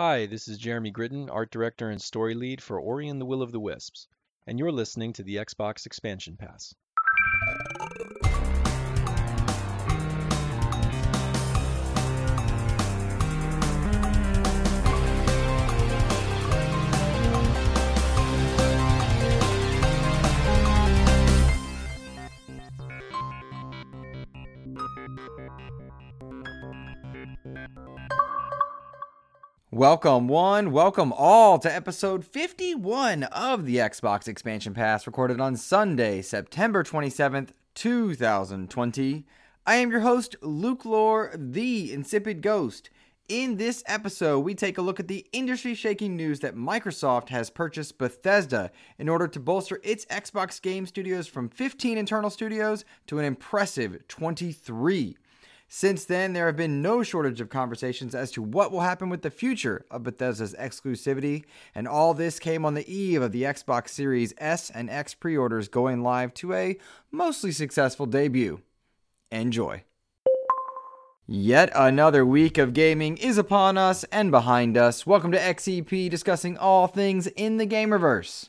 Hi, this is Jeremy Gritton, art director and story lead for Ori and the Will of the Wisps, and you're listening to the Xbox Expansion Pass. Welcome, one, welcome all to episode 51 of the Xbox Expansion Pass, recorded on Sunday, September 27th, 2020. I am your host, Luke Lore, the Insipid Ghost. In this episode, we take a look at the industry shaking news that Microsoft has purchased Bethesda in order to bolster its Xbox game studios from 15 internal studios to an impressive 23. Since then, there have been no shortage of conversations as to what will happen with the future of Bethesda's exclusivity, and all this came on the eve of the Xbox Series S and X pre orders going live to a mostly successful debut. Enjoy. Yet another week of gaming is upon us and behind us. Welcome to XEP discussing all things in the Gamerverse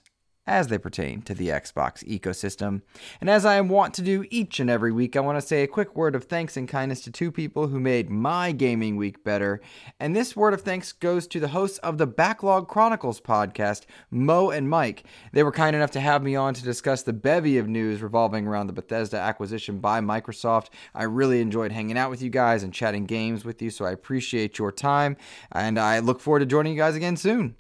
as they pertain to the Xbox ecosystem. And as I am wont to do each and every week, I want to say a quick word of thanks and kindness to two people who made my gaming week better. And this word of thanks goes to the hosts of the Backlog Chronicles podcast, Mo and Mike. They were kind enough to have me on to discuss the bevy of news revolving around the Bethesda acquisition by Microsoft. I really enjoyed hanging out with you guys and chatting games with you, so I appreciate your time. And I look forward to joining you guys again soon.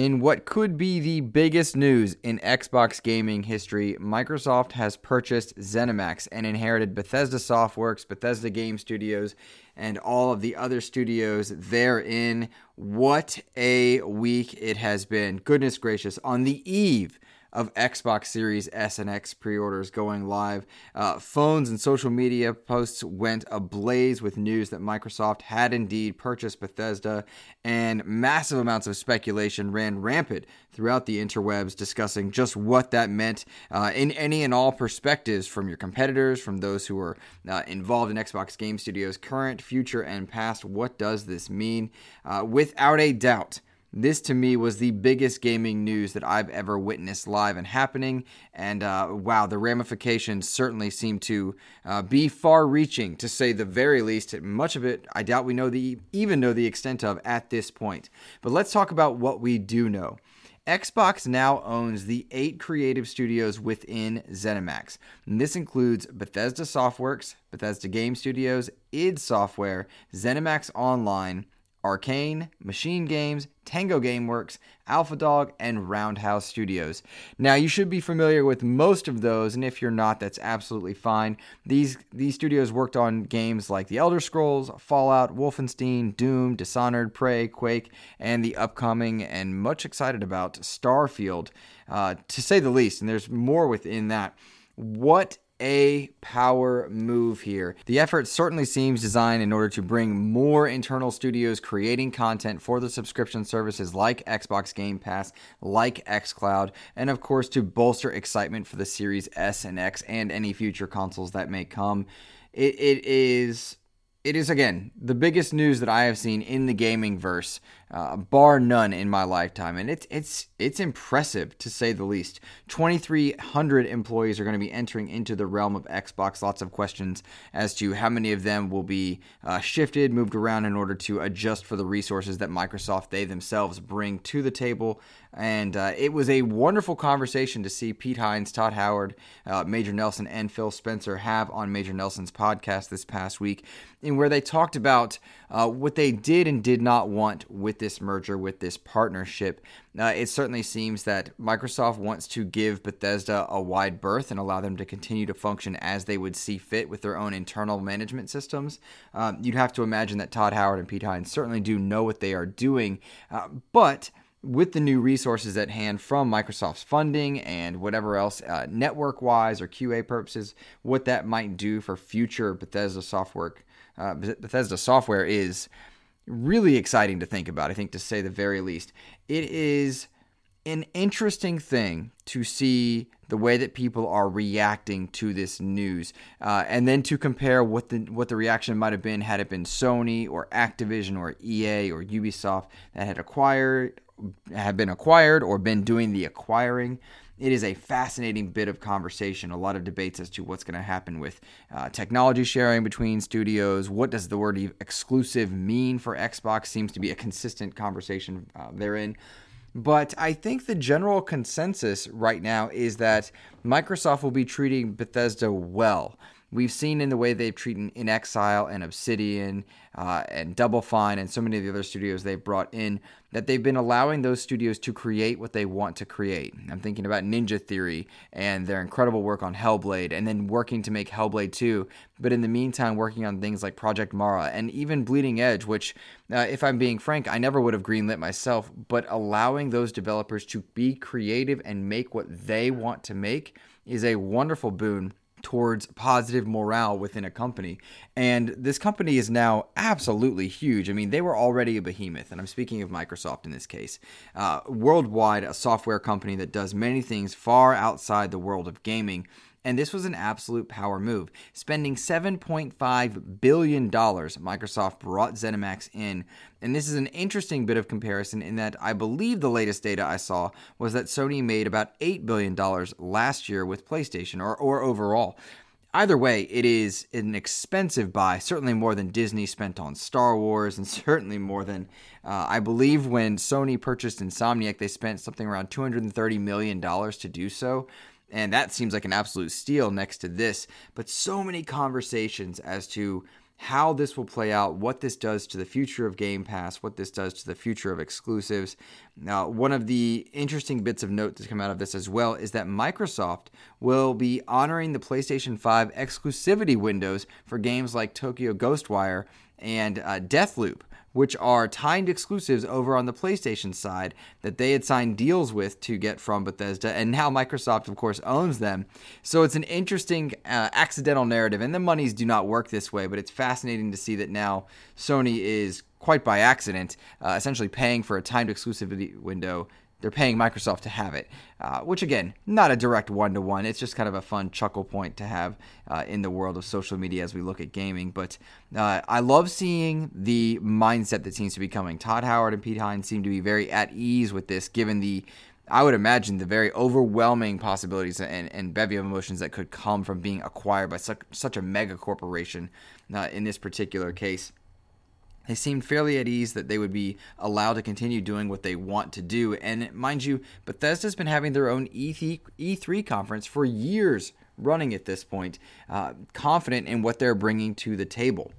In what could be the biggest news in Xbox gaming history, Microsoft has purchased ZeniMax and inherited Bethesda Softworks, Bethesda Game Studios, and all of the other studios therein. What a week it has been. Goodness gracious. On the eve of Xbox Series S and X pre orders going live. Uh, phones and social media posts went ablaze with news that Microsoft had indeed purchased Bethesda, and massive amounts of speculation ran rampant throughout the interwebs discussing just what that meant uh, in any and all perspectives from your competitors, from those who are uh, involved in Xbox Game Studios, current, future, and past. What does this mean? Uh, without a doubt, this to me was the biggest gaming news that I've ever witnessed live and happening. And uh, wow, the ramifications certainly seem to uh, be far reaching, to say the very least. Much of it, I doubt we know the even know the extent of at this point. But let's talk about what we do know. Xbox now owns the eight creative studios within ZeniMax. And this includes Bethesda Softworks, Bethesda Game Studios, id Software, ZeniMax Online, Arcane, Machine Games, Tango Gameworks, Alpha Dog, and Roundhouse Studios. Now, you should be familiar with most of those, and if you're not, that's absolutely fine. These these studios worked on games like The Elder Scrolls, Fallout, Wolfenstein, Doom, Dishonored, Prey, Quake, and the upcoming and much excited about Starfield, uh, to say the least. And there's more within that. What a power move here. The effort certainly seems designed in order to bring more internal studios creating content for the subscription services like Xbox Game Pass, like xCloud, and of course to bolster excitement for the Series S and X and any future consoles that may come. it, it is it is again the biggest news that I have seen in the gaming verse, uh, bar none in my lifetime, and it's it's it's impressive to say the least. Twenty three hundred employees are going to be entering into the realm of Xbox. Lots of questions as to how many of them will be uh, shifted, moved around in order to adjust for the resources that Microsoft they themselves bring to the table. And uh, it was a wonderful conversation to see Pete Hines, Todd Howard, uh, Major Nelson, and Phil Spencer have on Major Nelson's podcast this past week, in where they talked about uh, what they did and did not want with this merger, with this partnership. Uh, it certainly seems that Microsoft wants to give Bethesda a wide berth and allow them to continue to function as they would see fit with their own internal management systems. Um, you'd have to imagine that Todd Howard and Pete Hines certainly do know what they are doing, uh, but with the new resources at hand from Microsoft's funding and whatever else, uh, network wise or QA purposes, what that might do for future Bethesda software, uh, Bethesda software is really exciting to think about. I think to say the very least, it is an interesting thing to see the way that people are reacting to this news, uh, and then to compare what the what the reaction might have been had it been Sony or Activision or EA or Ubisoft that had acquired had been acquired or been doing the acquiring. It is a fascinating bit of conversation, a lot of debates as to what's going to happen with uh, technology sharing between studios. What does the word exclusive mean for Xbox? Seems to be a consistent conversation uh, therein. But I think the general consensus right now is that Microsoft will be treating Bethesda well. We've seen in the way they've treated inXile and Obsidian uh, and Double Fine and so many of the other studios they've brought in that they've been allowing those studios to create what they want to create. I'm thinking about Ninja Theory and their incredible work on Hellblade and then working to make Hellblade 2, but in the meantime, working on things like Project Mara and even Bleeding Edge, which, uh, if I'm being frank, I never would have greenlit myself, but allowing those developers to be creative and make what they want to make is a wonderful boon towards positive morale within a company. And this company is now absolutely huge. I mean, they were already a behemoth, and I'm speaking of Microsoft in this case. Uh, worldwide, a software company that does many things far outside the world of gaming. And this was an absolute power move. Spending $7.5 billion, Microsoft brought ZeniMax in. And this is an interesting bit of comparison in that I believe the latest data I saw was that Sony made about $8 billion last year with PlayStation or, or overall. Either way, it is an expensive buy, certainly more than Disney spent on Star Wars, and certainly more than uh, I believe when Sony purchased Insomniac, they spent something around $230 million to do so. And that seems like an absolute steal next to this. But so many conversations as to how this will play out, what this does to the future of Game Pass, what this does to the future of exclusives. Now, one of the interesting bits of note to come out of this as well is that Microsoft will be honoring the PlayStation 5 exclusivity windows for games like Tokyo Ghostwire and uh, Deathloop which are timed exclusives over on the PlayStation side that they had signed deals with to get from Bethesda, and now Microsoft, of course, owns them. So it's an interesting uh, accidental narrative, and the monies do not work this way, but it's fascinating to see that now Sony is quite by accident, uh, essentially paying for a timed exclusivity window they're paying Microsoft to have it, uh, which again, not a direct one to one. It's just kind of a fun chuckle point to have uh, in the world of social media as we look at gaming. But uh, I love seeing the mindset that seems to be coming. Todd Howard and Pete Hines seem to be very at ease with this, given the I would imagine the very overwhelming possibilities and, and bevy of emotions that could come from being acquired by such, such a mega corporation uh, in this particular case. They seemed fairly at ease that they would be allowed to continue doing what they want to do. And mind you, Bethesda's been having their own E3 conference for years running at this point, uh, confident in what they're bringing to the table.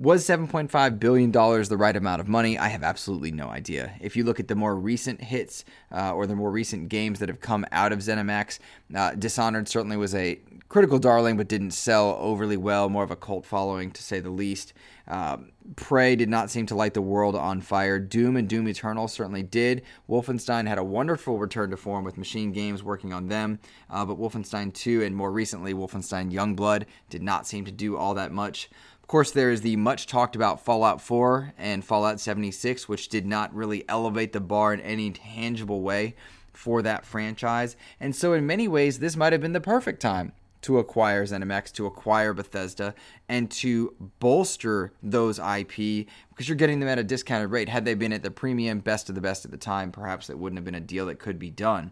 Was $7.5 billion the right amount of money? I have absolutely no idea. If you look at the more recent hits uh, or the more recent games that have come out of ZeniMax, uh, Dishonored certainly was a critical darling, but didn't sell overly well, more of a cult following to say the least. Um, Prey did not seem to light the world on fire. Doom and Doom Eternal certainly did. Wolfenstein had a wonderful return to form with Machine Games working on them, uh, but Wolfenstein 2 and more recently Wolfenstein Youngblood did not seem to do all that much course, there is the much talked about Fallout 4 and Fallout 76, which did not really elevate the bar in any tangible way for that franchise. And so, in many ways, this might have been the perfect time to acquire ZeniMax, to acquire Bethesda, and to bolster those IP because you're getting them at a discounted rate. Had they been at the premium best of the best at the time, perhaps that wouldn't have been a deal that could be done.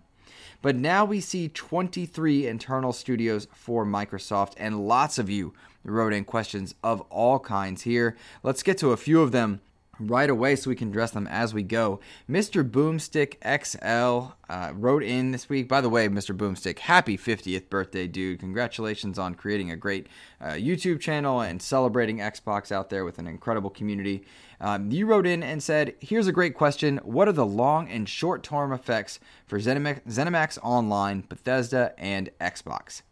But now we see 23 internal studios for Microsoft, and lots of you wrote in questions of all kinds here. Let's get to a few of them right away so we can address them as we go. Mr. Boomstick XL uh, wrote in this week. By the way, Mr. Boomstick, happy 50th birthday, dude. Congratulations on creating a great uh, YouTube channel and celebrating Xbox out there with an incredible community. Um, you wrote in and said, Here's a great question. What are the long and short term effects for ZeniMax, ZeniMax Online, Bethesda, and Xbox?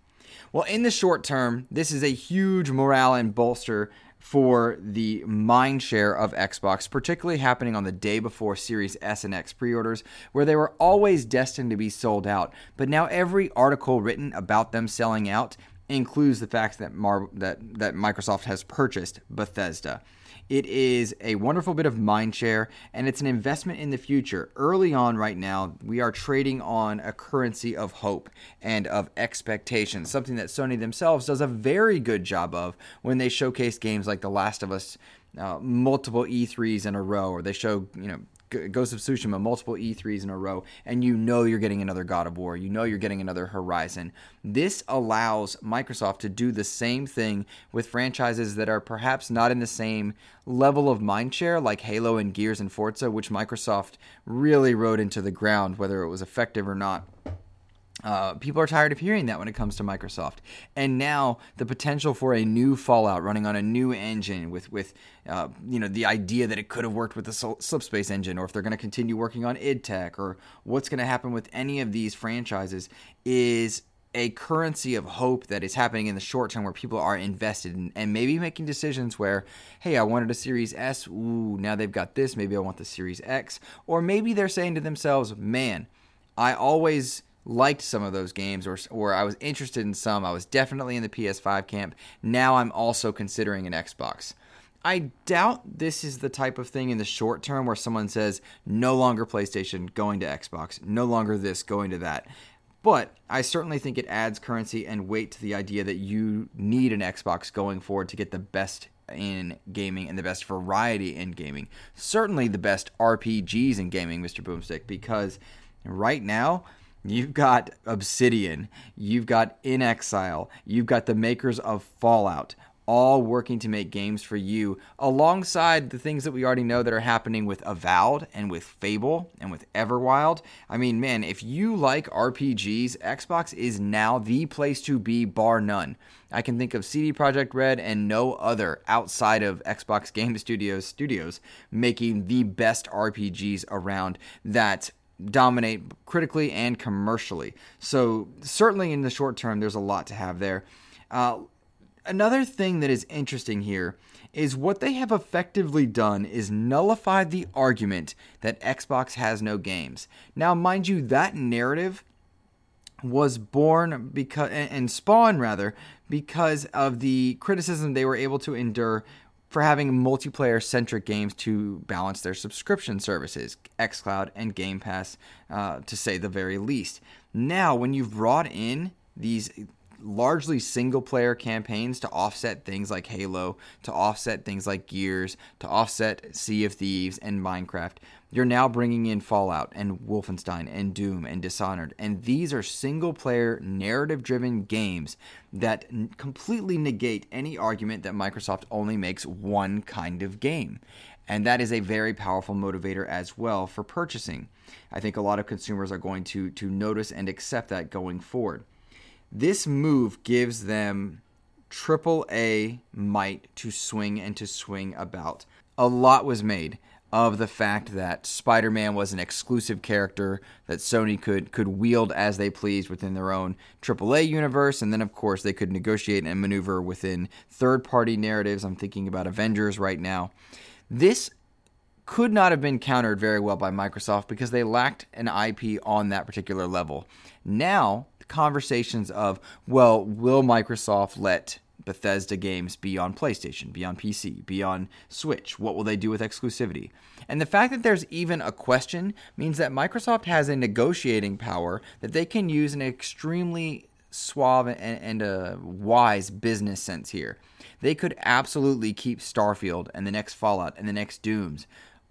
Well, in the short term, this is a huge morale and bolster for the mind share of Xbox, particularly happening on the day before Series S and X pre orders, where they were always destined to be sold out. But now every article written about them selling out includes the fact that Mar- that that Microsoft has purchased Bethesda. It is a wonderful bit of mindshare and it's an investment in the future. Early on, right now, we are trading on a currency of hope and of expectation, something that Sony themselves does a very good job of when they showcase games like The Last of Us. Uh, multiple E3s in a row, or they show you know Ghost of Tsushima multiple E3s in a row, and you know you're getting another God of War, you know you're getting another Horizon. This allows Microsoft to do the same thing with franchises that are perhaps not in the same level of mindshare, like Halo and Gears and Forza, which Microsoft really rode into the ground, whether it was effective or not. Uh, people are tired of hearing that when it comes to Microsoft, and now the potential for a new Fallout running on a new engine with with uh, you know the idea that it could have worked with the Slipspace engine, or if they're going to continue working on id Tech, or what's going to happen with any of these franchises is a currency of hope that is happening in the short term where people are invested in, and maybe making decisions where, hey, I wanted a Series S, ooh, now they've got this, maybe I want the Series X, or maybe they're saying to themselves, man, I always liked some of those games or or I was interested in some. I was definitely in the PS5 camp. Now I'm also considering an Xbox. I doubt this is the type of thing in the short term where someone says no longer PlayStation going to Xbox, no longer this going to that. But I certainly think it adds currency and weight to the idea that you need an Xbox going forward to get the best in gaming and the best variety in gaming. Certainly the best RPGs in gaming, Mr. Boomstick, because right now You've got Obsidian, you've got inXile, you've got the makers of Fallout, all working to make games for you alongside the things that we already know that are happening with Avowed and with Fable and with Everwild. I mean, man, if you like RPGs, Xbox is now the place to be, bar none. I can think of CD Projekt Red and no other outside of Xbox Game Studios studios making the best RPGs around that dominate critically and commercially. So, certainly in the short term, there's a lot to have there. Uh, another thing that is interesting here is what they have effectively done is nullify the argument that Xbox has no games. Now, mind you, that narrative was born because and spawned rather because of the criticism they were able to endure for having multiplayer centric games to balance their subscription services, xCloud and Game Pass, uh, to say the very least. Now, when you've brought in these largely single player campaigns to offset things like Halo, to offset things like Gears, to offset Sea of Thieves and Minecraft. You're now bringing in Fallout and Wolfenstein and Doom and Dishonored. And these are single player, narrative driven games that n- completely negate any argument that Microsoft only makes one kind of game. And that is a very powerful motivator as well for purchasing. I think a lot of consumers are going to, to notice and accept that going forward. This move gives them triple A might to swing and to swing about. A lot was made of the fact that Spider-Man was an exclusive character that Sony could could wield as they pleased within their own AAA universe, and then of course they could negotiate and maneuver within third-party narratives. I'm thinking about Avengers right now. This could not have been countered very well by Microsoft because they lacked an IP on that particular level. Now conversations of, well, will Microsoft let Bethesda games be on PlayStation, be on PC, be on Switch? What will they do with exclusivity? And the fact that there's even a question means that Microsoft has a negotiating power that they can use in an extremely suave and, and a wise business sense here. They could absolutely keep Starfield and the next Fallout and the next Dooms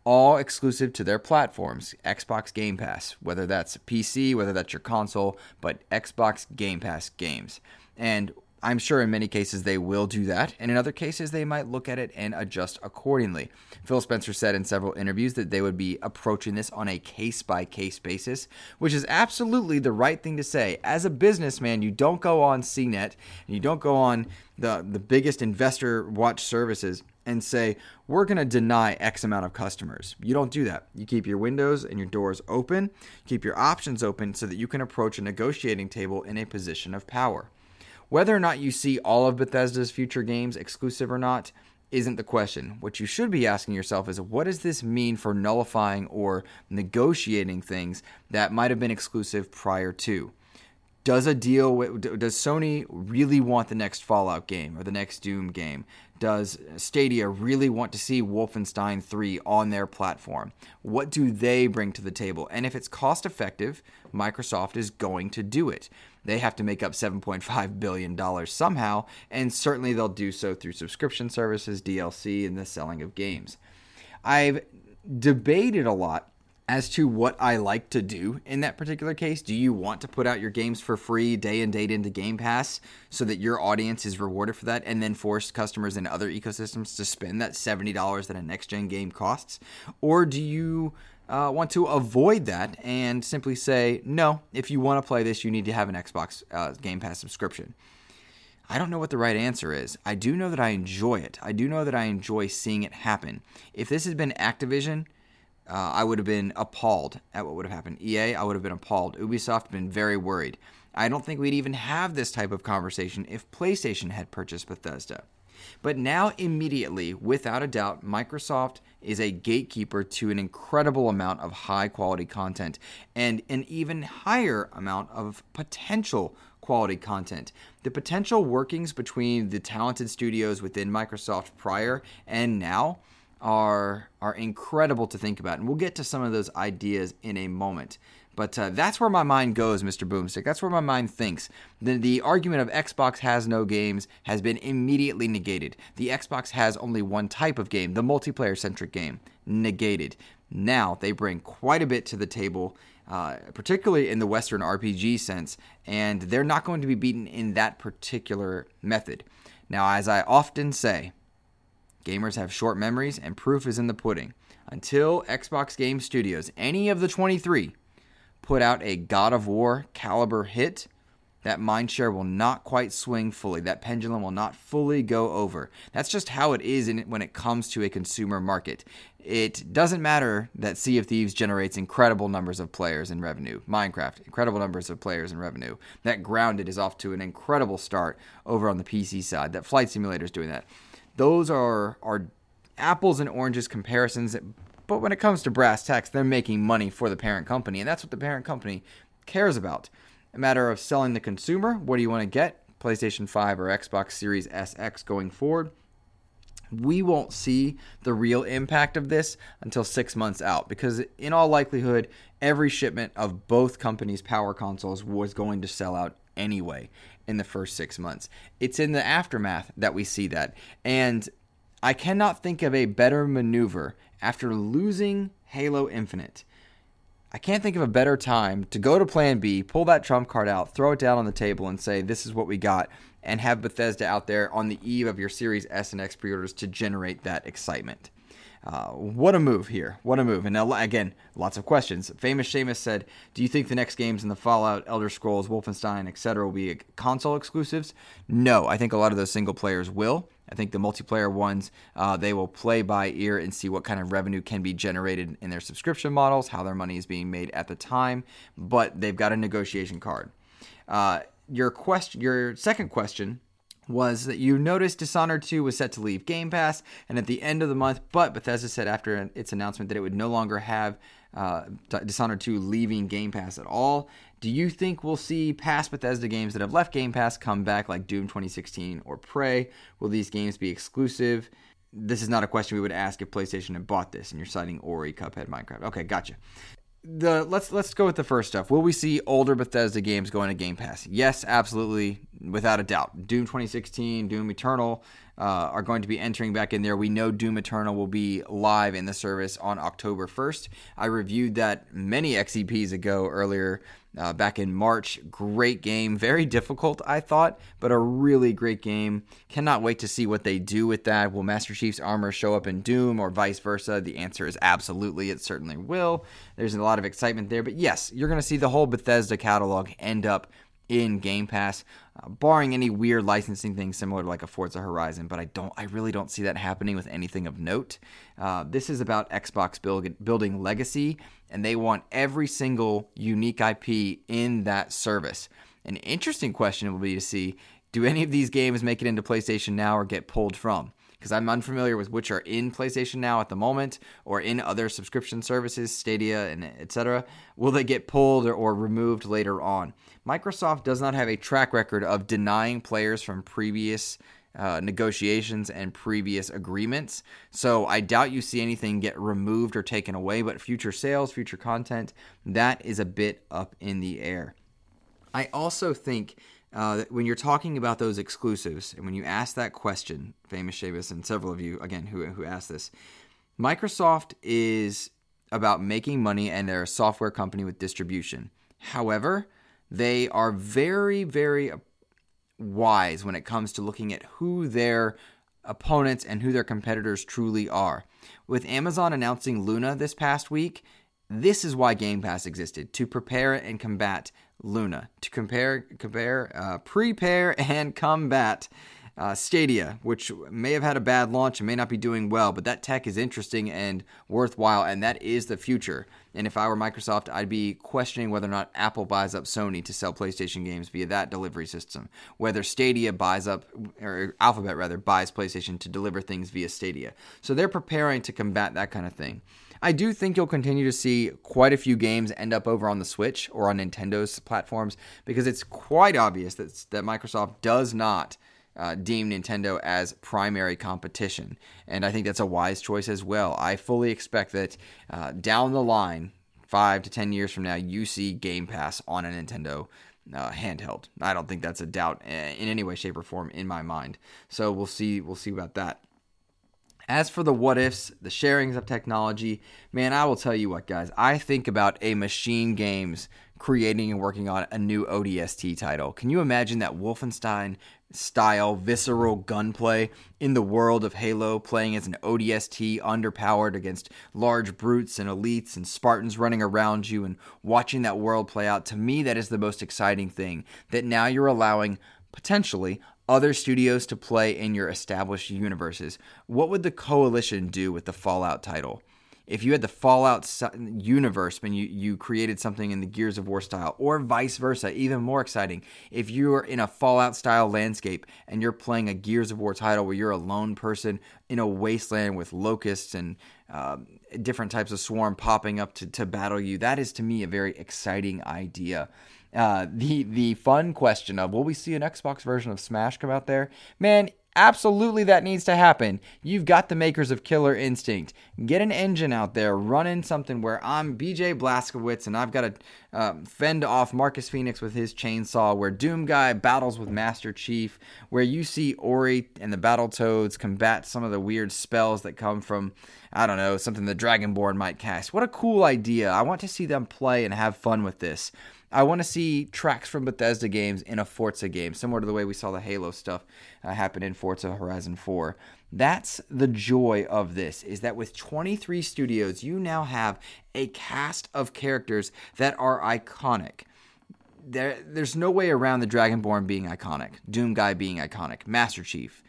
all exclusive to their platforms Xbox Game Pass, whether that's PC, whether that's your console, but Xbox Game Pass games. And I'm sure in many cases they will do that, and in other cases they might look at it and adjust accordingly. Phil Spencer said in several interviews that they would be approaching this on a case by case basis, which is absolutely the right thing to say. As a businessman, you don't go on CNET and you don't go on the, the biggest investor watch services and say, we're going to deny X amount of customers. You don't do that. You keep your windows and your doors open, keep your options open so that you can approach a negotiating table in a position of power. Whether or not you see all of Bethesda's future games exclusive or not isn't the question. What you should be asking yourself is what does this mean for nullifying or negotiating things that might have been exclusive prior to? Does a deal does Sony really want the next Fallout game or the next Doom game? Does Stadia really want to see Wolfenstein 3 on their platform? What do they bring to the table? And if it's cost effective, Microsoft is going to do it. They have to make up $7.5 billion somehow, and certainly they'll do so through subscription services, DLC, and the selling of games. I've debated a lot as to what I like to do in that particular case. Do you want to put out your games for free day and date into Game Pass so that your audience is rewarded for that and then force customers in other ecosystems to spend that $70 that a next gen game costs? Or do you uh, want to avoid that and simply say, no, if you want to play this, you need to have an Xbox uh, Game Pass subscription? I don't know what the right answer is. I do know that I enjoy it. I do know that I enjoy seeing it happen. If this had been Activision, uh, I would have been appalled at what would have happened. EA, I would have been appalled. Ubisoft, been very worried. I don't think we'd even have this type of conversation if PlayStation had purchased Bethesda. But now, immediately, without a doubt, Microsoft is a gatekeeper to an incredible amount of high quality content and an even higher amount of potential quality content. The potential workings between the talented studios within Microsoft prior and now are are incredible to think about, and we'll get to some of those ideas in a moment. But uh, that's where my mind goes, Mr. Boomstick. That's where my mind thinks. The, the argument of Xbox has no games has been immediately negated. The Xbox has only one type of game, the multiplayer centric game, negated. Now they bring quite a bit to the table, uh, particularly in the Western RPG sense, and they're not going to be beaten in that particular method. Now, as I often say, Gamers have short memories, and proof is in the pudding. Until Xbox Game Studios, any of the 23, put out a God of War caliber hit, that mindshare will not quite swing fully. That pendulum will not fully go over. That's just how it is in, when it comes to a consumer market. It doesn't matter that Sea of Thieves generates incredible numbers of players and revenue. Minecraft, incredible numbers of players and revenue. That Grounded is off to an incredible start over on the PC side. That Flight Simulator is doing that those are are apples and oranges comparisons. But when it comes to brass tacks, they're making money for the parent company, and that's what the parent company cares about. A matter of selling the consumer. What do you want to get? PlayStation 5 or Xbox Series SX going forward. We won't see the real impact of this until six months out because, in all likelihood, every shipment of both companies' power consoles was going to sell out anyway in the first six months. It's in the aftermath that we see that. And I cannot think of a better maneuver after losing Halo Infinite. I can't think of a better time to go to plan B, pull that trump card out, throw it down on the table, and say, This is what we got, and have Bethesda out there on the eve of your Series S and X pre orders to generate that excitement. Uh, what a move here. What a move. And again, lots of questions. Famous Seamus said, Do you think the next games in the Fallout, Elder Scrolls, Wolfenstein, etc., will be console exclusives? No. I think a lot of those single players will. I think the multiplayer ones, uh, they will play by ear and see what kind of revenue can be generated in their subscription models, how their money is being made at the time, but they've got a negotiation card. Uh, your question, your second question was that you noticed Dishonored 2 was set to leave Game Pass and at the end of the month, but Bethesda said after its announcement that it would no longer have uh, Dishonored 2 leaving Game Pass at all. Do you think we'll see past Bethesda games that have left Game Pass come back like Doom 2016 or Prey? Will these games be exclusive? This is not a question we would ask if PlayStation had bought this, and you're citing Ori, Cuphead, Minecraft. Okay, gotcha the let's let's go with the first stuff. Will we see older Bethesda games going to Game Pass? Yes, absolutely, without a doubt. Doom 2016, Doom Eternal uh, are going to be entering back in there. We know Doom Eternal will be live in the service on October 1st. I reviewed that many XEPs ago earlier uh, back in March. Great game, very difficult, I thought, but a really great game. Cannot wait to see what they do with that. Will Master Chief's armor show up in Doom or vice versa? The answer is absolutely, it certainly will. There's a lot of excitement there, but yes, you're going to see the whole Bethesda catalog end up in Game Pass, uh, barring any weird licensing thing similar to like a Forza Horizon. But I don't, I really don't see that happening with anything of note. Uh, this is about Xbox build, building legacy, and they want every single unique IP in that service. An interesting question will be to see: Do any of these games make it into PlayStation now or get pulled from? because I'm unfamiliar with which are in PlayStation Now at the moment or in other subscription services, Stadia and etc. Will they get pulled or, or removed later on? Microsoft does not have a track record of denying players from previous uh, negotiations and previous agreements. So I doubt you see anything get removed or taken away, but future sales, future content, that is a bit up in the air. I also think uh, when you're talking about those exclusives, and when you ask that question, famous Seamus and several of you again who who asked this, Microsoft is about making money and they're a software company with distribution. However, they are very, very wise when it comes to looking at who their opponents and who their competitors truly are. With Amazon announcing Luna this past week, this is why Game Pass existed to prepare and combat Luna, to compare, compare, uh, prepare and combat uh, Stadia, which may have had a bad launch and may not be doing well, but that tech is interesting and worthwhile, and that is the future. And if I were Microsoft, I'd be questioning whether or not Apple buys up Sony to sell PlayStation games via that delivery system, whether Stadia buys up, or Alphabet rather, buys PlayStation to deliver things via Stadia. So they're preparing to combat that kind of thing. I do think you'll continue to see quite a few games end up over on the Switch or on Nintendo's platforms because it's quite obvious that, that Microsoft does not uh, deem Nintendo as primary competition. And I think that's a wise choice as well. I fully expect that uh, down the line, five to 10 years from now, you see Game Pass on a Nintendo uh, handheld. I don't think that's a doubt uh, in any way, shape, or form in my mind. So we'll see. We'll see about that. As for the what ifs, the sharings of technology, man, I will tell you what, guys. I think about a machine games creating and working on a new ODST title. Can you imagine that Wolfenstein style visceral gunplay in the world of Halo, playing as an ODST underpowered against large brutes and elites and Spartans running around you and watching that world play out? To me, that is the most exciting thing. That now you're allowing potentially other studios to play in your established universes. What would the Coalition do with the Fallout title? If you had the Fallout universe and you, you created something in the Gears of War style, or vice versa, even more exciting, if you're in a Fallout style landscape and you're playing a Gears of War title where you're a lone person in a wasteland with locusts and uh, different types of swarm popping up to, to battle you, that is to me a very exciting idea. Uh, the the fun question of will we see an Xbox version of Smash come out there? Man, Absolutely, that needs to happen. You've got the makers of Killer Instinct. Get an engine out there, running something where I'm BJ Blazkowicz and I've got to uh, fend off Marcus Phoenix with his chainsaw, where Doom Guy battles with Master Chief, where you see Ori and the Battletoads combat some of the weird spells that come from, I don't know, something the Dragonborn might cast. What a cool idea. I want to see them play and have fun with this. I want to see tracks from Bethesda games in a Forza game, similar to the way we saw the Halo stuff uh, happen in Forza Horizon 4. That's the joy of this is that with 23 studios, you now have a cast of characters that are iconic. There, there's no way around the Dragonborn being iconic, Doom Guy being iconic, Master Chief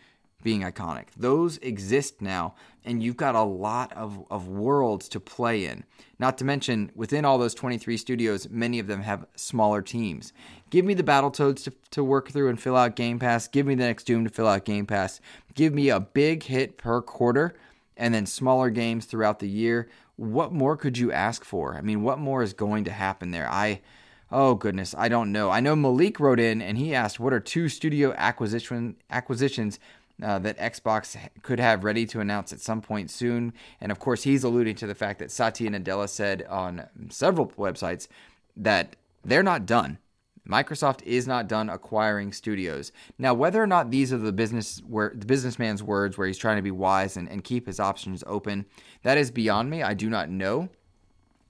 being iconic. Those exist now, and you've got a lot of, of worlds to play in. Not to mention, within all those 23 studios, many of them have smaller teams. Give me the Battletoads to, to work through and fill out Game Pass. Give me the next Doom to fill out Game Pass. Give me a big hit per quarter and then smaller games throughout the year. What more could you ask for? I mean, what more is going to happen there? I. Oh goodness, I don't know. I know Malik wrote in and he asked, "What are two studio acquisition acquisitions uh, that Xbox could have ready to announce at some point soon. And of course, he's alluding to the fact that Satya Nadella said on several websites that they're not done. Microsoft is not done acquiring studios. Now, whether or not these are the business where the businessman's words where he's trying to be wise and, and keep his options open, that is beyond me. I do not know.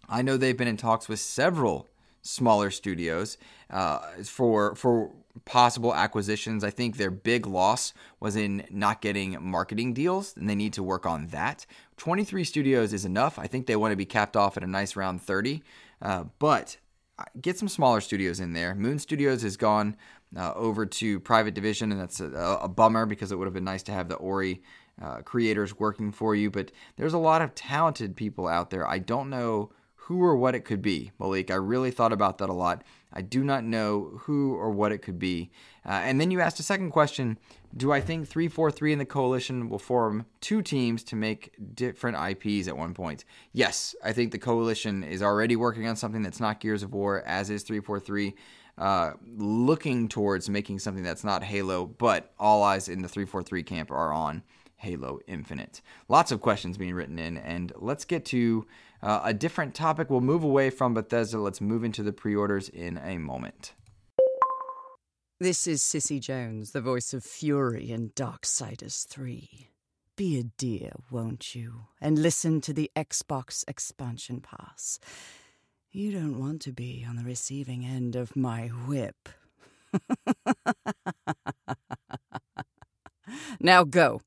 I know they've been in talks with several smaller studios uh, for for possible acquisitions. I think their big loss was in not getting marketing deals, and they need to work on that. 23 studios is enough. I think they want to be capped off at a nice round 30, uh, but uh, get some smaller studios in there. Moon Studios has gone uh, over to Private Division, and that's a, a, bummer because it would have been nice to have the Ori uh, creators working for you. But there's a lot of talented people out there. I don't know who or what it could be, Malik. I really thought about that a lot. I do not know who or what it could be. Uh, and then you asked a second question Do I think 343 and the coalition will form two teams to make different IPs at one point? Yes, I think the coalition is already working on something that's not Gears of War, as is 343. Uh, looking towards making something that's not Halo, but all eyes in the 343 camp are on Halo Infinite. Lots of questions being written in, and let's get to uh, a different topic. We'll move away from Bethesda. Let's move into the pre orders in a moment. This is Cissy Jones, the voice of Fury in Darksiders 3. Be a dear, won't you? And listen to the Xbox expansion pass. You don't want to be on the receiving end of my whip. now go.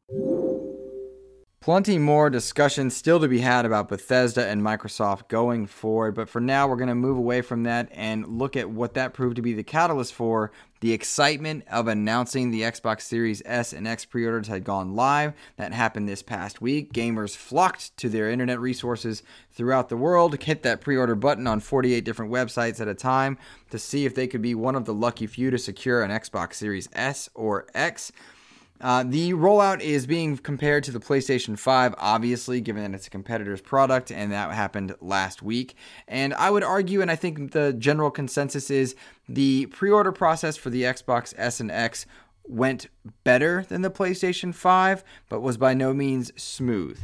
Plenty more discussion still to be had about Bethesda and Microsoft going forward, but for now, we're going to move away from that and look at what that proved to be the catalyst for. The excitement of announcing the Xbox Series S and X pre orders had gone live. That happened this past week. Gamers flocked to their internet resources throughout the world, hit that pre order button on 48 different websites at a time to see if they could be one of the lucky few to secure an Xbox Series S or X. Uh, the rollout is being compared to the PlayStation 5, obviously, given that it's a competitor's product, and that happened last week. And I would argue, and I think the general consensus is the pre order process for the Xbox S and X went better than the PlayStation 5, but was by no means smooth.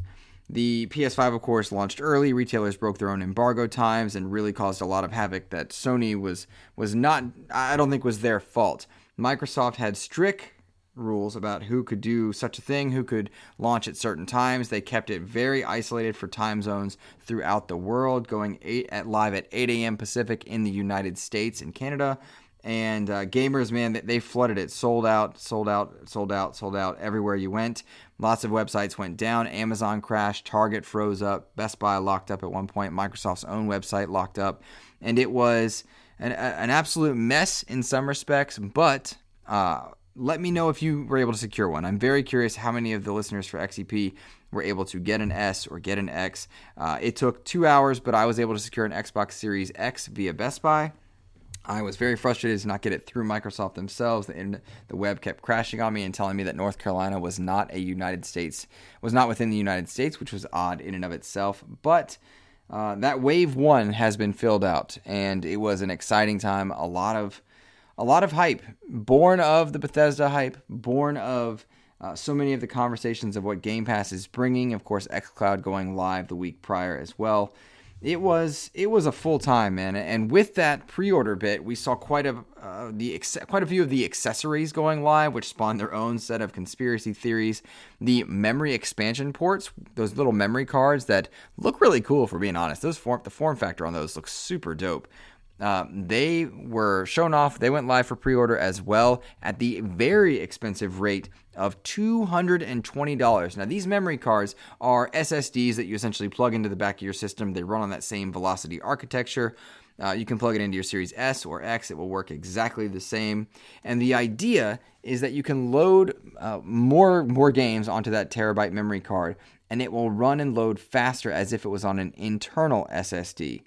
The PS5, of course, launched early. Retailers broke their own embargo times and really caused a lot of havoc that Sony was was not. I don't think was their fault. Microsoft had strict rules about who could do such a thing, who could launch at certain times. They kept it very isolated for time zones throughout the world, going eight at live at 8 a.m. Pacific in the United States and Canada. And uh, gamers, man, they flooded it, sold out, sold out, sold out, sold out everywhere you went. Lots of websites went down. Amazon crashed, Target froze up, Best Buy locked up at one point, Microsoft's own website locked up, and it was an, an absolute mess in some respects. But uh, let me know if you were able to secure one. I'm very curious how many of the listeners for XEP were able to get an S or get an X. Uh, it took two hours, but I was able to secure an Xbox Series X via Best Buy. I was very frustrated to not get it through Microsoft themselves. The, internet, the web kept crashing on me and telling me that North Carolina was not a United States, was not within the United States, which was odd in and of itself. But uh, that wave one has been filled out, and it was an exciting time. A lot of a lot of hype, born of the Bethesda hype, born of uh, so many of the conversations of what Game Pass is bringing. Of course, XCloud going live the week prior as well. It was it was a full time man, and with that pre-order bit, we saw quite a uh, the quite a few of the accessories going live, which spawned their own set of conspiracy theories. The memory expansion ports, those little memory cards that look really cool, for being honest. Those form the form factor on those looks super dope. Uh, they were shown off. They went live for pre order as well at the very expensive rate of $220. Now, these memory cards are SSDs that you essentially plug into the back of your system. They run on that same velocity architecture. Uh, you can plug it into your Series S or X. It will work exactly the same. And the idea is that you can load uh, more more games onto that terabyte memory card, and it will run and load faster as if it was on an internal SSD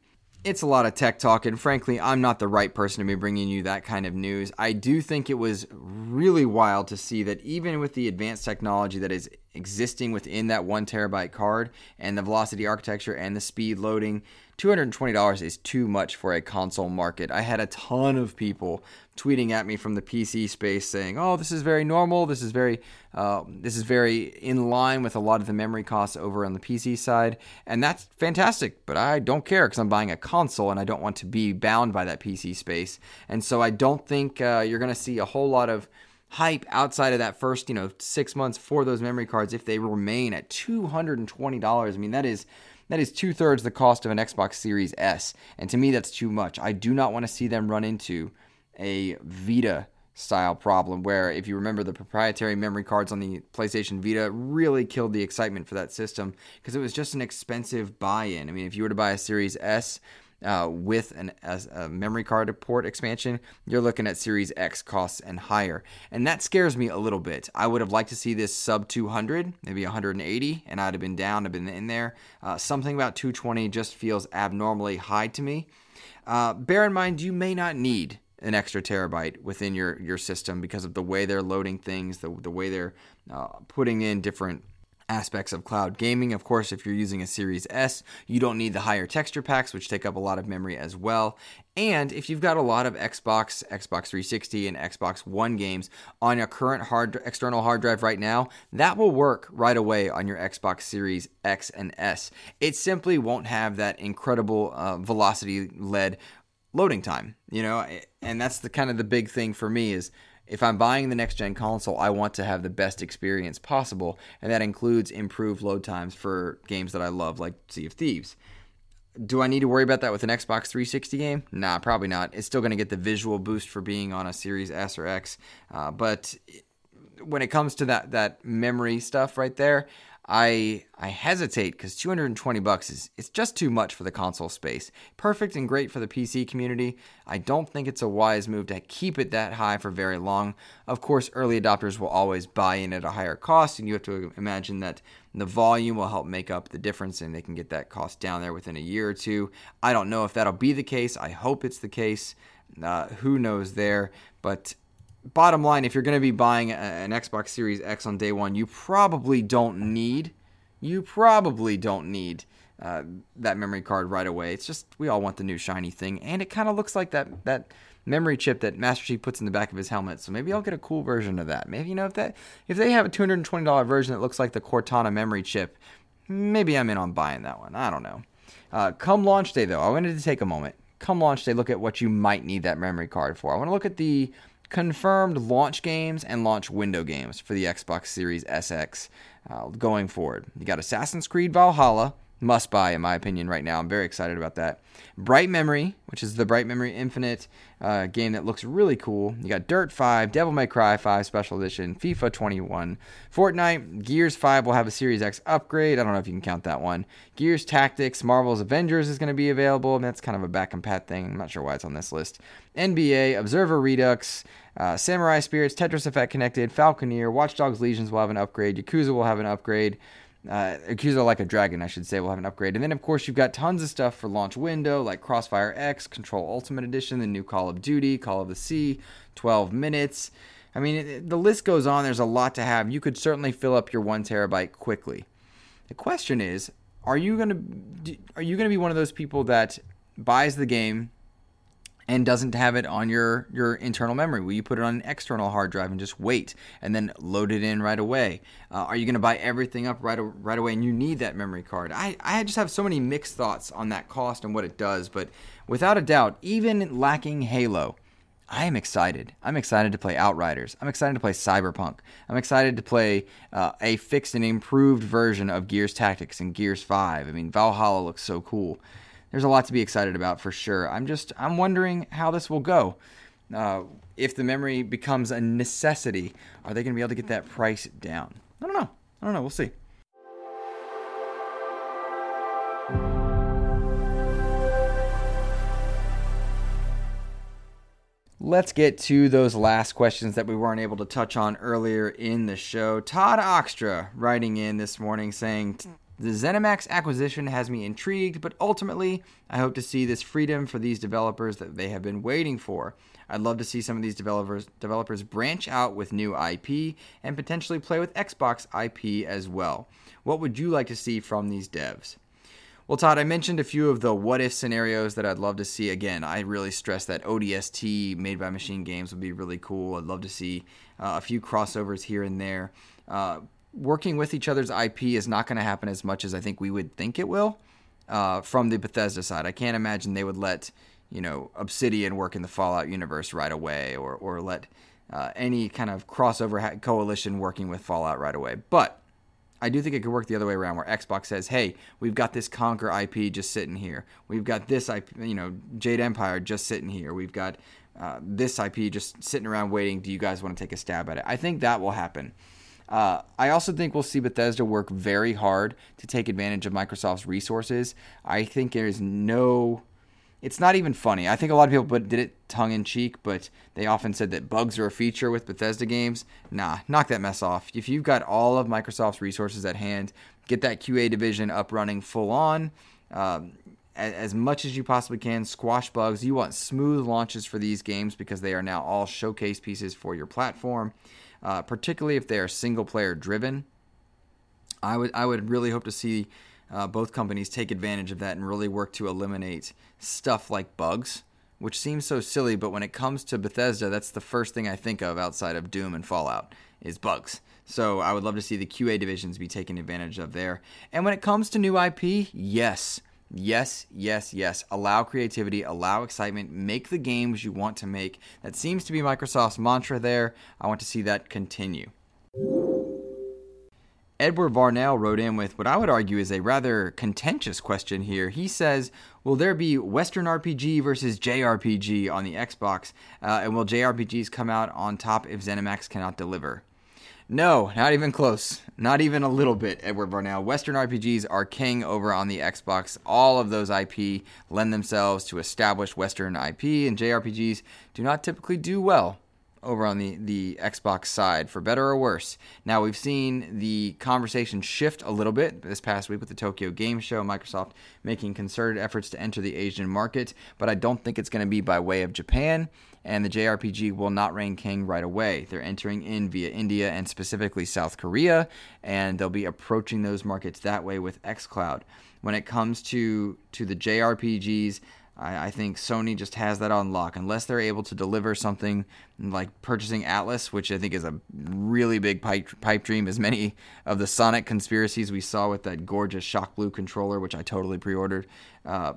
it's a lot of tech talk, and frankly, I'm not the right person to be bringing you that kind of news. I do think it was really wild to see that even with the advanced technology that is existing within that one terabyte card and the velocity architecture and the speed loading, $220 is too much for a console market. I had a ton of people tweeting at me from the PC space saying, "Oh, this is very normal. This is very, uh, this is very in line with a lot of the memory costs over on the PC side, and that's fantastic. But I don't care because I'm buying a console and I don't want to be bound by that PC space. And so I don't think uh, you're going to see a whole lot of hype outside of that first, you know, six months for those memory cards if they remain at $220. I mean, that is that is two thirds the cost of an Xbox Series S. And to me, that's too much. I do not want to see them run into a Vita style problem where if you remember the proprietary memory cards on the PlayStation Vita really killed the excitement for that system because it was just an expensive buy-in. I mean, if you were to buy a Series S uh, with an, a memory card port expansion, you're looking at Series X costs and higher. And that scares me a little bit. I would have liked to see this sub 200, maybe 180, and I'd have been down, I've been in there. Uh, something about 220 just feels abnormally high to me. Uh, bear in mind, you may not need an extra terabyte within your your system because of the way they're loading things, the the way they're uh, putting in different aspects of cloud gaming. Of course, if you're using a Series S, you don't need the higher texture packs, which take up a lot of memory as well. And if you've got a lot of Xbox, Xbox 360, and Xbox One games on your current hard external hard drive right now, that will work right away on your Xbox Series X and S. It simply won't have that incredible uh, velocity led loading time, you know, and that's the kind of the big thing for me is if I'm buying the next gen console, I want to have the best experience possible, and that includes improved load times for games that I love, like Sea of Thieves. Do I need to worry about that with an Xbox 360 game? Nah, probably not. It's still going to get the visual boost for being on a Series S or X, uh, but when it comes to that that memory stuff right there, I I hesitate because 220 bucks is it's just too much for the console space. Perfect and great for the PC community. I don't think it's a wise move to keep it that high for very long. Of course, early adopters will always buy in at a higher cost, and you have to imagine that the volume will help make up the difference, and they can get that cost down there within a year or two. I don't know if that'll be the case. I hope it's the case. Uh, who knows there? But bottom line, if you're going to be buying an Xbox Series X on day one, you probably don't need, you probably don't need uh, that memory card right away. It's just we all want the new shiny thing, and it kind of looks like that that memory chip that Master Chief puts in the back of his helmet. So maybe I'll get a cool version of that. Maybe you know if that if they have a two hundred and twenty dollar version that looks like the Cortana memory chip, maybe I'm in on buying that one. I don't know. Uh, come launch day though, I wanted to take a moment. Come launch day, look at what you might need that memory card for. I want to look at the confirmed launch games and launch window games for the Xbox Series SX uh, going forward. You got Assassin's Creed Valhalla, must buy in my opinion right now. I'm very excited about that. Bright Memory, which is the Bright Memory Infinite uh, game that looks really cool. You got Dirt 5, Devil May Cry 5 Special Edition, FIFA 21, Fortnite, Gears 5 will have a Series X upgrade. I don't know if you can count that one. Gears Tactics, Marvel's Avengers is going to be available. And That's kind of a back and pat thing. I'm not sure why it's on this list. NBA, Observer Redux, uh, Samurai Spirits, Tetris Effect Connected, Falconeer, Watch Dogs Legions will have an upgrade. Yakuza will have an upgrade. Uh, Yakuza Like a Dragon, I should say, will have an upgrade. And then, of course, you've got tons of stuff for launch window, like Crossfire X, Control Ultimate Edition, the new Call of Duty, Call of the Sea, 12 minutes. I mean, it, the list goes on. There's a lot to have. You could certainly fill up your one terabyte quickly. The question is, are you gonna are you gonna be one of those people that buys the game and doesn't have it on your your internal memory? Will you put it on an external hard drive and just wait and then load it in right away? Uh, are you going to buy everything up right right away and you need that memory card? I I just have so many mixed thoughts on that cost and what it does, but without a doubt, even lacking Halo. I am excited. I'm excited to play Outriders. I'm excited to play Cyberpunk. I'm excited to play uh, a fixed and improved version of Gears Tactics and Gears 5. I mean, Valhalla looks so cool there's a lot to be excited about for sure. I'm just I'm wondering how this will go. Uh, if the memory becomes a necessity, are they going to be able to get that price down? I don't know. I don't know. We'll see. Let's get to those last questions that we weren't able to touch on earlier in the show. Todd Oxtra writing in this morning saying, the ZeniMax acquisition has me intrigued, but ultimately, I hope to see this freedom for these developers that they have been waiting for. I'd love to see some of these developers developers branch out with new IP and potentially play with Xbox IP as well. What would you like to see from these devs? Well, Todd, I mentioned a few of the what if scenarios that I'd love to see. Again, I really stress that ODST made by Machine Games would be really cool. I'd love to see uh, a few crossovers here and there. Uh, working with each other's IP is not going to happen as much as I think we would think it will uh, from the Bethesda side. I can't imagine they would let you know Obsidian work in the Fallout universe right away, or or let uh, any kind of crossover ha- coalition working with Fallout right away. But I do think it could work the other way around, where Xbox says, "Hey, we've got this Conker IP just sitting here. We've got this IP, you know, Jade Empire just sitting here. We've got uh, this IP just sitting around waiting. Do you guys want to take a stab at it?" I think that will happen. Uh, I also think we'll see Bethesda work very hard to take advantage of Microsoft's resources. I think there's no. It's not even funny. I think a lot of people did it tongue in cheek, but they often said that bugs are a feature with Bethesda games. Nah, knock that mess off. If you've got all of Microsoft's resources at hand, get that QA division up running full on. Um, as much as you possibly can, squash bugs. You want smooth launches for these games because they are now all showcase pieces for your platform, uh, particularly if they are single player driven. I would I would really hope to see uh, both companies take advantage of that and really work to eliminate stuff like bugs, which seems so silly, but when it comes to Bethesda, that's the first thing I think of outside of Doom and Fallout is bugs. So I would love to see the QA divisions be taken advantage of there. And when it comes to new IP, yes. Yes, yes, yes. Allow creativity, allow excitement, make the games you want to make. That seems to be Microsoft's mantra there. I want to see that continue. Edward Varnell wrote in with what I would argue is a rather contentious question here. He says, Will there be Western RPG versus JRPG on the Xbox? Uh, and will JRPGs come out on top if ZeniMax cannot deliver? No, not even close. Not even a little bit, Edward Barnell. Western RPGs are king over on the Xbox. All of those IP lend themselves to established Western IP, and JRPGs do not typically do well over on the, the Xbox side, for better or worse. Now, we've seen the conversation shift a little bit this past week with the Tokyo Game Show, Microsoft making concerted efforts to enter the Asian market, but I don't think it's going to be by way of Japan, and the JRPG will not reign king right away. They're entering in via India and specifically South Korea, and they'll be approaching those markets that way with xCloud. When it comes to, to the JRPGs, I, I, think Sony just has that on lock. Unless they're able to deliver something like purchasing Atlus, which I think is a really big pipe, pipe dream, as many of the Sonic conspiracies we saw with that gorgeous Shock Blue controller, which I totally pre ordered. Uh,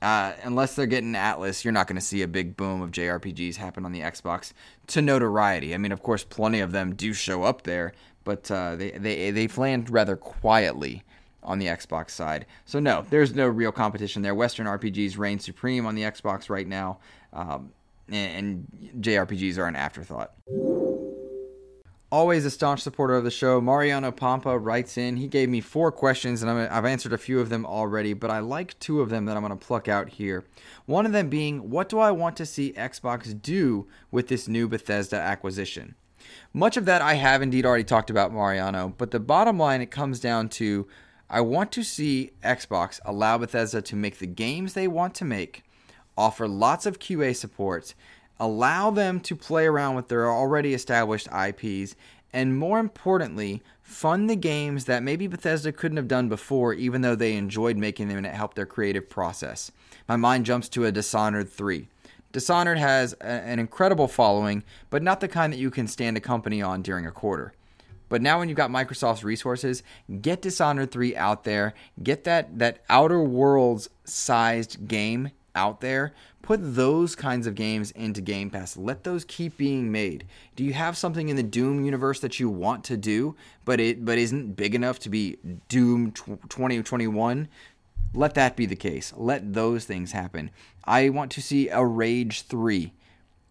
uh, unless they're getting Atlus, you're not going to see a big boom of JRPGs happen on the Xbox to notoriety. I mean, of course, plenty of them do show up there, but uh, they they they've rather quietly on the Xbox side. So no, there's no real competition there. Western RPGs reign supreme on the Xbox right now, um, and, and JRPGs are an afterthought. Always a staunch supporter of the show, Mariano Pampa writes in. He gave me four questions, and i have answered a few of them already, but I like two of them that I'm going to pluck out here. One of them being, what do I want to see Xbox do with this new Bethesda acquisition? Much of that I have indeed already talked about, Mariano, but the bottom line, it comes down to I want to see Xbox allow Bethesda to make the games they want to make, offer lots of QA support, allow them to play around with their already established IPs, and more importantly, fund the games that maybe Bethesda couldn't have done before, even though they enjoyed making them and it helped their creative process. My mind jumps to a Dishonored 3. Dishonored has a, an incredible following, but not the kind that you can stand a company on during a quarter. But now when you've got Microsoft's resources, get Dishonored 3 out there, get that that outer worlds sized game out there. Put those kinds of games into Game Pass. Let those keep being made. Do you have something in the Doom universe that you want to do, but it but isn't big enough to be Doom 2021? Let that be the case. Let those things happen. I want to see a Rage 3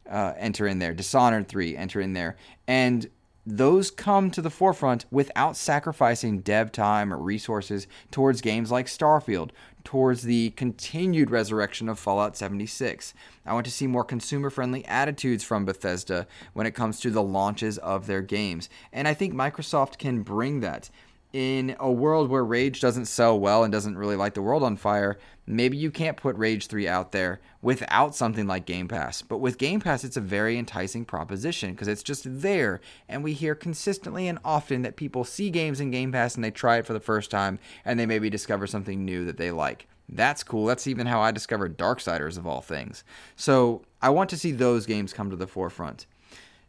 uh, enter in there, Dishonored 3 enter in there, and those come to the forefront without sacrificing dev time or resources towards games like Starfield, towards the continued resurrection of Fallout 76. I want to see more consumer friendly attitudes from Bethesda when it comes to the launches of their games. And I think Microsoft can bring that in a world where Rage doesn't sell well and doesn't really light the world on fire, maybe you can't put Rage 3 out there without something like Game Pass. But with Game Pass, it's a very enticing proposition because it's just there. And we hear consistently and often that people see games in Game Pass and they try it for the first time and they maybe discover something new that they like. That's cool. That's even how I discovered Darksiders of all things. So I want to see those games come to the forefront.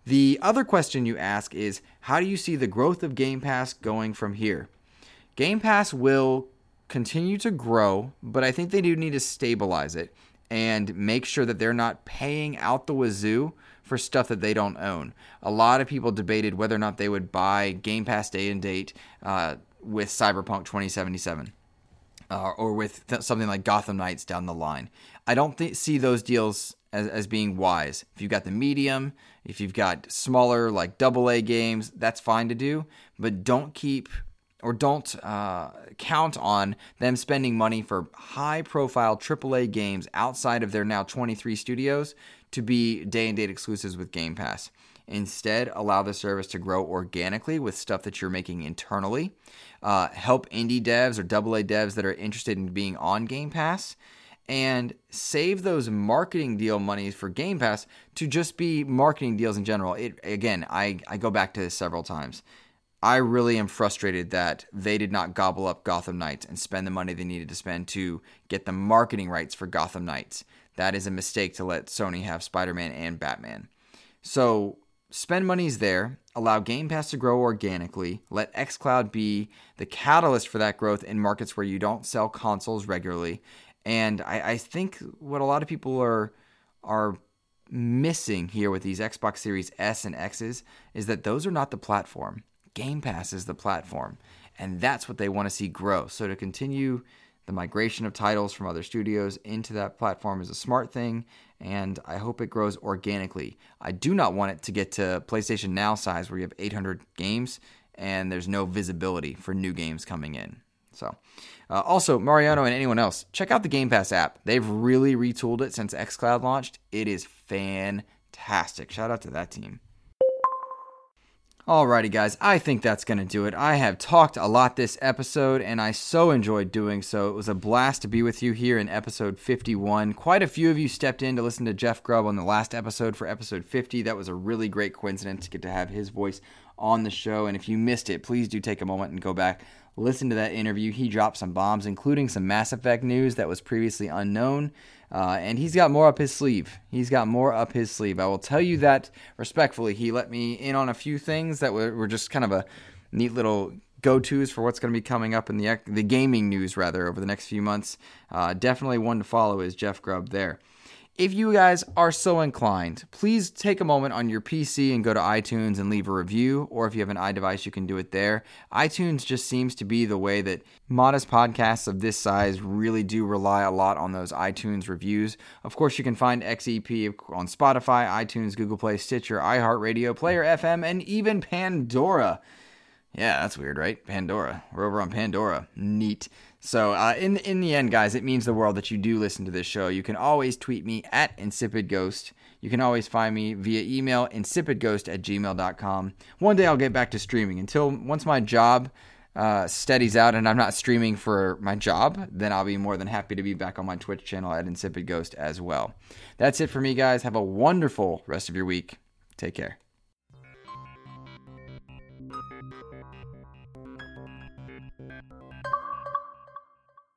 The other question you ask is how do you see the growth of Game Pass going from here? Game Pass will continue to grow, but I think they do need to stabilize it and make sure that they're not paying out the wazoo for stuff that they don't own. A lot of people debated whether or not they would buy Game Pass day and date uh, with Cyberpunk 2077. Uh, or with th- something like Gotham Knights down the line. I don't th- see those deals as, as being wise. If you've got the medium, if you've got smaller like double A games, that's fine to do, but don't keep or don't uh, count on them spending money for high profile AAA games outside of their now 23 studios to be day and date exclusives with Game Pass. Instead, allow the service to grow organically with stuff that you're making internally. Uh, help indie devs or AA devs that are interested in being on Game Pass and save those marketing deal monies for Game Pass to just be marketing deals in general. It again, I, I go back to this several times. I really am frustrated that they did not gobble up Gotham Knights and spend the money they needed to spend to get the marketing rights for Gotham Knights. That is a mistake to let Sony have Spider Man and Batman. So spend monies there, allow Game Pass to grow organically, let xCloud be the catalyst for that growth in markets where you don't sell consoles regularly. And I, I think what a lot of people are are missing here with these Xbox Series S and X's is that those are not the platform. Game Pass is the platform, and that's what they want to see grow. So to continue the migration of titles from other studios into that platform is a smart thing, and I hope it grows organically. I do not want it to get to PlayStation Now size where you have 800 games and there's no visibility for new games coming in. So, uh, also, Mariano and anyone else, check out the Game Pass app. They've really retooled it since xCloud launched. It is fantastic. Shout out to that team. Alrighty, guys, I think that's going to do it. I have talked a lot this episode, and I so enjoyed doing so. It was a blast to be with you here in episode 51. Quite a few of you stepped in to listen to Jeff Grubb on the last episode for episode 50. That was a really great coincidence to get to have his voice on the show. And if you missed it, please do take a moment and go back, listen to that interview. He dropped some bombs, including some Mass Effect news that was previously unknown. Uh, and he's got more up his sleeve. He's got more up his sleeve. I will tell you that respectfully. He let me in on a few things that were, were just kind of a neat little go tos for what's going to be coming up in the the gaming news rather over the next few months. Uh, definitely one to follow is Jeff Grubb there. If you guys are so inclined, please take a moment on your PC and go to iTunes and leave a review, or if you have an iDevice, you can do it there. iTunes just seems to be the way that modest podcasts of this size really do rely a lot on those iTunes reviews. Of course, you can find XEP on Spotify, iTunes, Google Play, Stitcher, iHeartRadio, Player FM, and even Pandora. Yeah, that's weird, right? Pandora. We're over on Pandora. Neat. So, uh, in in the end, guys, it means the world that you do listen to this show. You can always tweet me at insipidghost. You can always find me via email insipidghost at gmail.com. One day I'll get back to streaming. Until once my job uh, steadies out and I'm not streaming for my job, then I'll be more than happy to be back on my Twitch channel at Insipid Ghost as well. That's it for me, guys. Have a wonderful rest of your week. Take care.